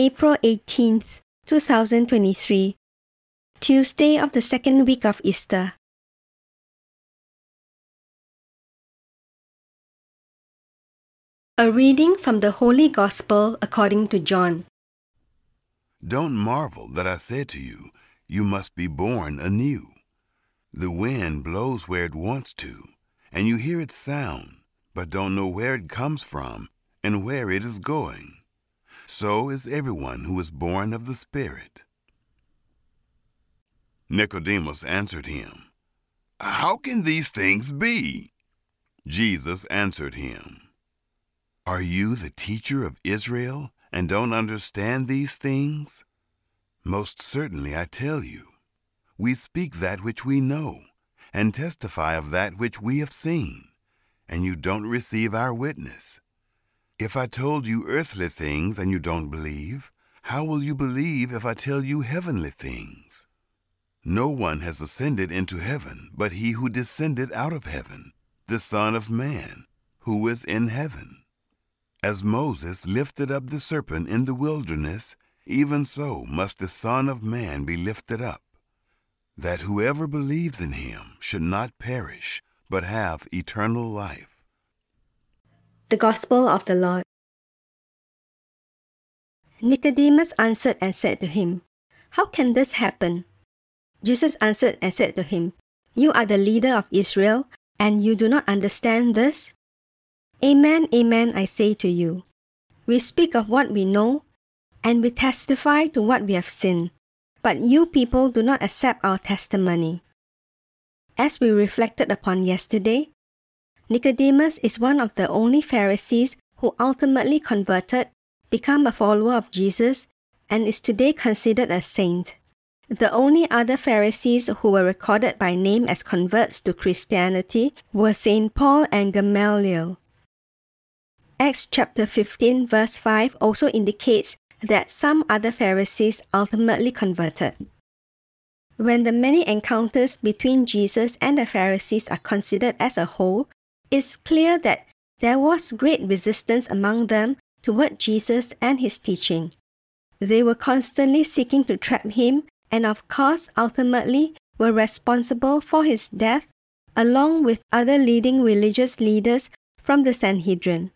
April 18th, 2023, Tuesday of the second week of Easter. A reading from the Holy Gospel according to John. Don't marvel that I said to you, You must be born anew. The wind blows where it wants to, and you hear its sound, but don't know where it comes from and where it is going. So is everyone who is born of the Spirit. Nicodemus answered him, How can these things be? Jesus answered him, Are you the teacher of Israel and don't understand these things? Most certainly I tell you, we speak that which we know and testify of that which we have seen, and you don't receive our witness. If I told you earthly things and you don't believe, how will you believe if I tell you heavenly things? No one has ascended into heaven but he who descended out of heaven, the Son of Man, who is in heaven. As Moses lifted up the serpent in the wilderness, even so must the Son of Man be lifted up, that whoever believes in him should not perish, but have eternal life. The Gospel of the Lord. Nicodemus answered and said to him, How can this happen? Jesus answered and said to him, You are the leader of Israel, and you do not understand this? Amen, amen, I say to you. We speak of what we know, and we testify to what we have seen, but you people do not accept our testimony. As we reflected upon yesterday, Nicodemus is one of the only Pharisees who ultimately converted, become a follower of Jesus, and is today considered a saint. The only other Pharisees who were recorded by name as converts to Christianity were St. Paul and Gamaliel. Acts chapter 15, verse 5 also indicates that some other Pharisees ultimately converted. When the many encounters between Jesus and the Pharisees are considered as a whole, it's clear that there was great resistance among them toward Jesus and his teaching. They were constantly seeking to trap him and, of course, ultimately were responsible for his death along with other leading religious leaders from the Sanhedrin.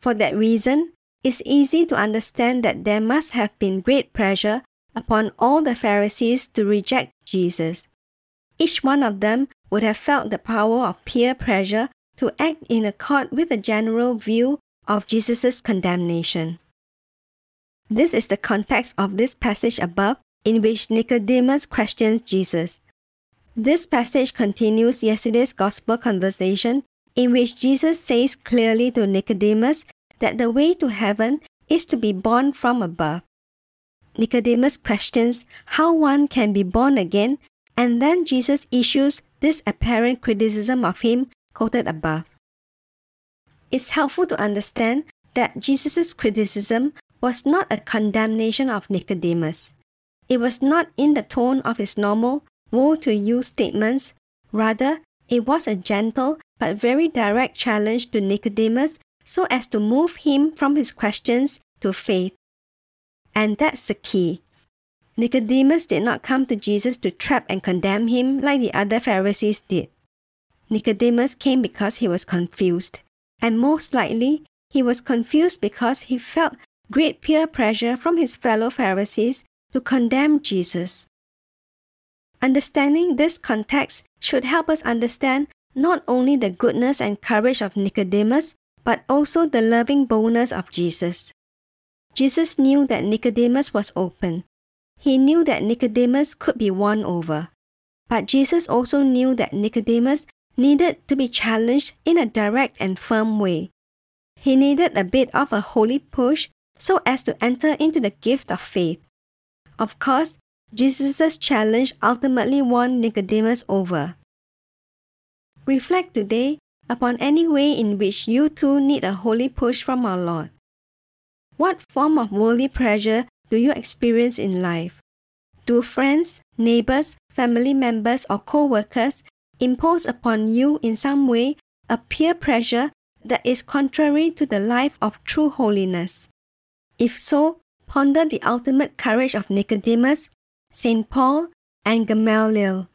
For that reason, it's easy to understand that there must have been great pressure upon all the Pharisees to reject Jesus. Each one of them would have felt the power of peer pressure to act in accord with the general view of Jesus' condemnation. This is the context of this passage above, in which Nicodemus questions Jesus. This passage continues yesterday's gospel conversation, in which Jesus says clearly to Nicodemus that the way to heaven is to be born from above. Nicodemus questions how one can be born again, and then Jesus issues this apparent criticism of him quoted above. It's helpful to understand that Jesus' criticism was not a condemnation of Nicodemus. It was not in the tone of his normal woe to you statements, rather, it was a gentle but very direct challenge to Nicodemus so as to move him from his questions to faith. And that's the key. Nicodemus did not come to Jesus to trap and condemn him like the other Pharisees did. Nicodemus came because he was confused, and most likely he was confused because he felt great peer pressure from his fellow Pharisees to condemn Jesus. Understanding this context should help us understand not only the goodness and courage of Nicodemus, but also the loving boldness of Jesus. Jesus knew that Nicodemus was open, he knew that Nicodemus could be won over. But Jesus also knew that Nicodemus needed to be challenged in a direct and firm way. he needed a bit of a holy push so as to enter into the gift of faith. Of course, Jesus' challenge ultimately won Nicodemus over. Reflect today upon any way in which you too need a holy push from our Lord. What form of worldly pressure do you experience in life? Do friends, neighbors, family members, or co workers impose upon you in some way a peer pressure that is contrary to the life of true holiness? If so, ponder the ultimate courage of Nicodemus, St. Paul, and Gamaliel.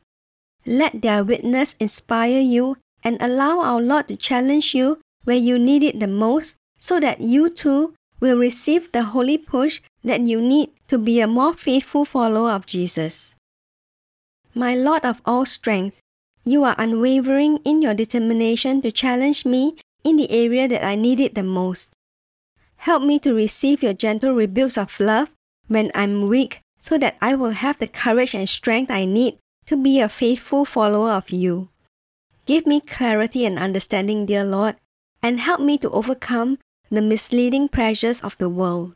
Let their witness inspire you and allow our Lord to challenge you where you need it the most so that you too will receive the holy push that you need to be a more faithful follower of Jesus. My Lord of all strength, you are unwavering in your determination to challenge me in the area that I need it the most. Help me to receive your gentle rebukes of love when I'm weak so that I will have the courage and strength I need to be a faithful follower of you. Give me clarity and understanding, dear Lord, and help me to overcome the misleading pressures of the world.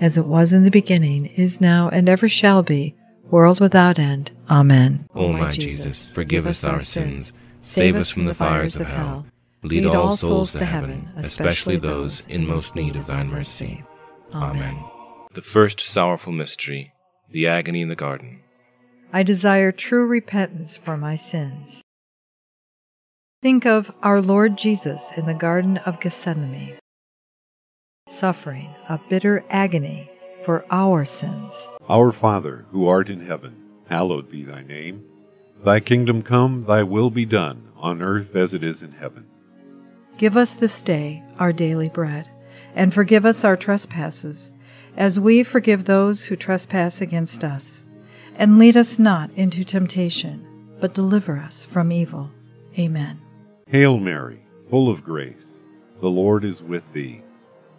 As it was in the beginning, is now, and ever shall be, world without end. Amen. O my Jesus, forgive us our sins Save us from the fires of hell. Lead all souls to heaven, especially those in most need of thine mercy. Amen. The first sorrowful mystery, the agony in the garden. I desire true repentance for my sins. Think of our Lord Jesus in the Garden of Gethsemane, suffering a bitter agony for our sins. Our Father, who art in heaven, hallowed be thy name. Thy kingdom come, thy will be done, on earth as it is in heaven. Give us this day our daily bread, and forgive us our trespasses, as we forgive those who trespass against us. And lead us not into temptation, but deliver us from evil. Amen. Hail Mary, full of grace, the Lord is with thee.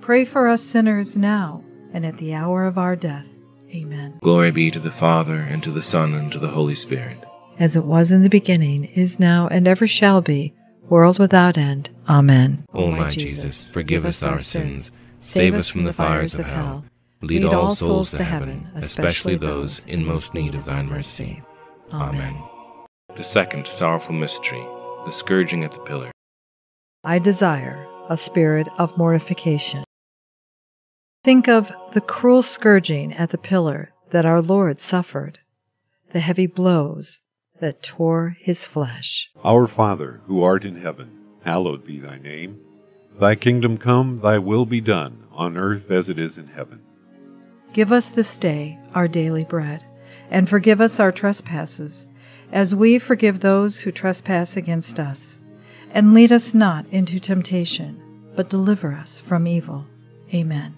pray for us sinners now and at the hour of our death. Amen. Glory be to the Father, and to the Son, and to the Holy Spirit. As it was in the beginning, is now, and ever shall be, world without end. Amen. O my Jesus, forgive us our sins, save us from the fires of hell, lead all souls to heaven, especially those in most need of thine mercy. Amen. The second sorrowful mystery, the scourging at the pillar. I desire a spirit of mortification. Think of the cruel scourging at the pillar that our Lord suffered, the heavy blows that tore his flesh. Our Father, who art in heaven, hallowed be thy name. Thy kingdom come, thy will be done, on earth as it is in heaven. Give us this day our daily bread, and forgive us our trespasses, as we forgive those who trespass against us. And lead us not into temptation, but deliver us from evil. Amen.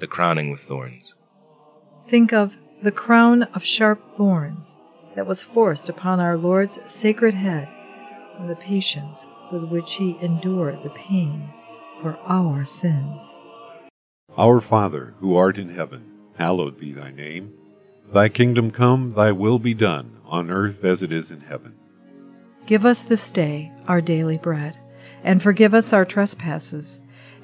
the crowning with thorns. Think of the crown of sharp thorns that was forced upon our Lord's sacred head and the patience with which he endured the pain for our sins. Our Father, who art in heaven, hallowed be thy name. Thy kingdom come, thy will be done, on earth as it is in heaven. Give us this day our daily bread, and forgive us our trespasses,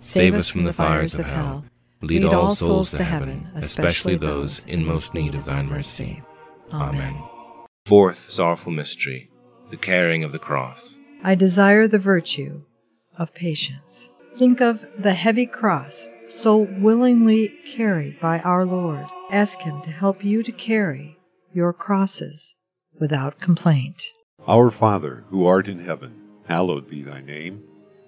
save us from the fires of hell, lead all souls to heaven, especially those in most need of thine mercy. Amen. Fourth sorrowful mystery, the carrying of the cross. I desire the virtue of patience. Think of the heavy cross so willingly carried by our Lord. Ask Him to help you to carry your crosses without complaint. Our Father, who art in heaven, hallowed be thy name.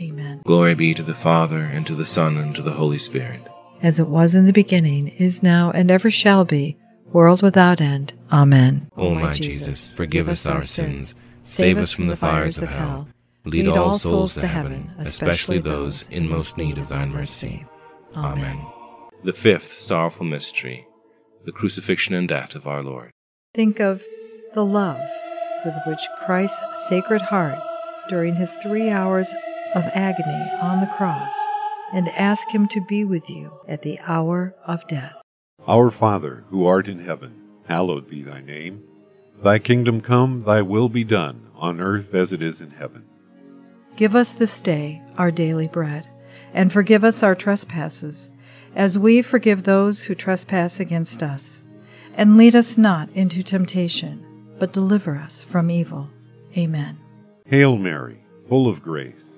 Amen. Glory be to the Father, and to the Son, and to the Holy Spirit. As it was in the beginning, is now, and ever shall be, world without end. Amen. O my Jesus, forgive us our sins, save us from the fires of hell, lead all souls to heaven, especially those in most need of thine mercy. Amen. The fifth sorrowful mystery, the crucifixion and death of our Lord. Think of the love with which Christ's Sacred Heart, during his three hours of agony on the cross, and ask him to be with you at the hour of death. Our Father, who art in heaven, hallowed be thy name. Thy kingdom come, thy will be done, on earth as it is in heaven. Give us this day our daily bread, and forgive us our trespasses, as we forgive those who trespass against us. And lead us not into temptation, but deliver us from evil. Amen. Hail Mary, full of grace,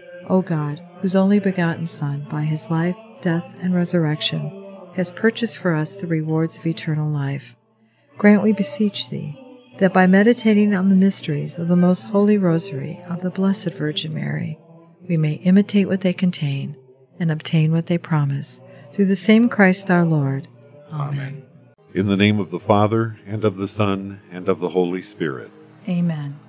O God, whose only begotten Son, by his life, death, and resurrection, has purchased for us the rewards of eternal life, grant, we beseech thee, that by meditating on the mysteries of the most holy rosary of the Blessed Virgin Mary, we may imitate what they contain and obtain what they promise, through the same Christ our Lord. Amen. In the name of the Father, and of the Son, and of the Holy Spirit. Amen.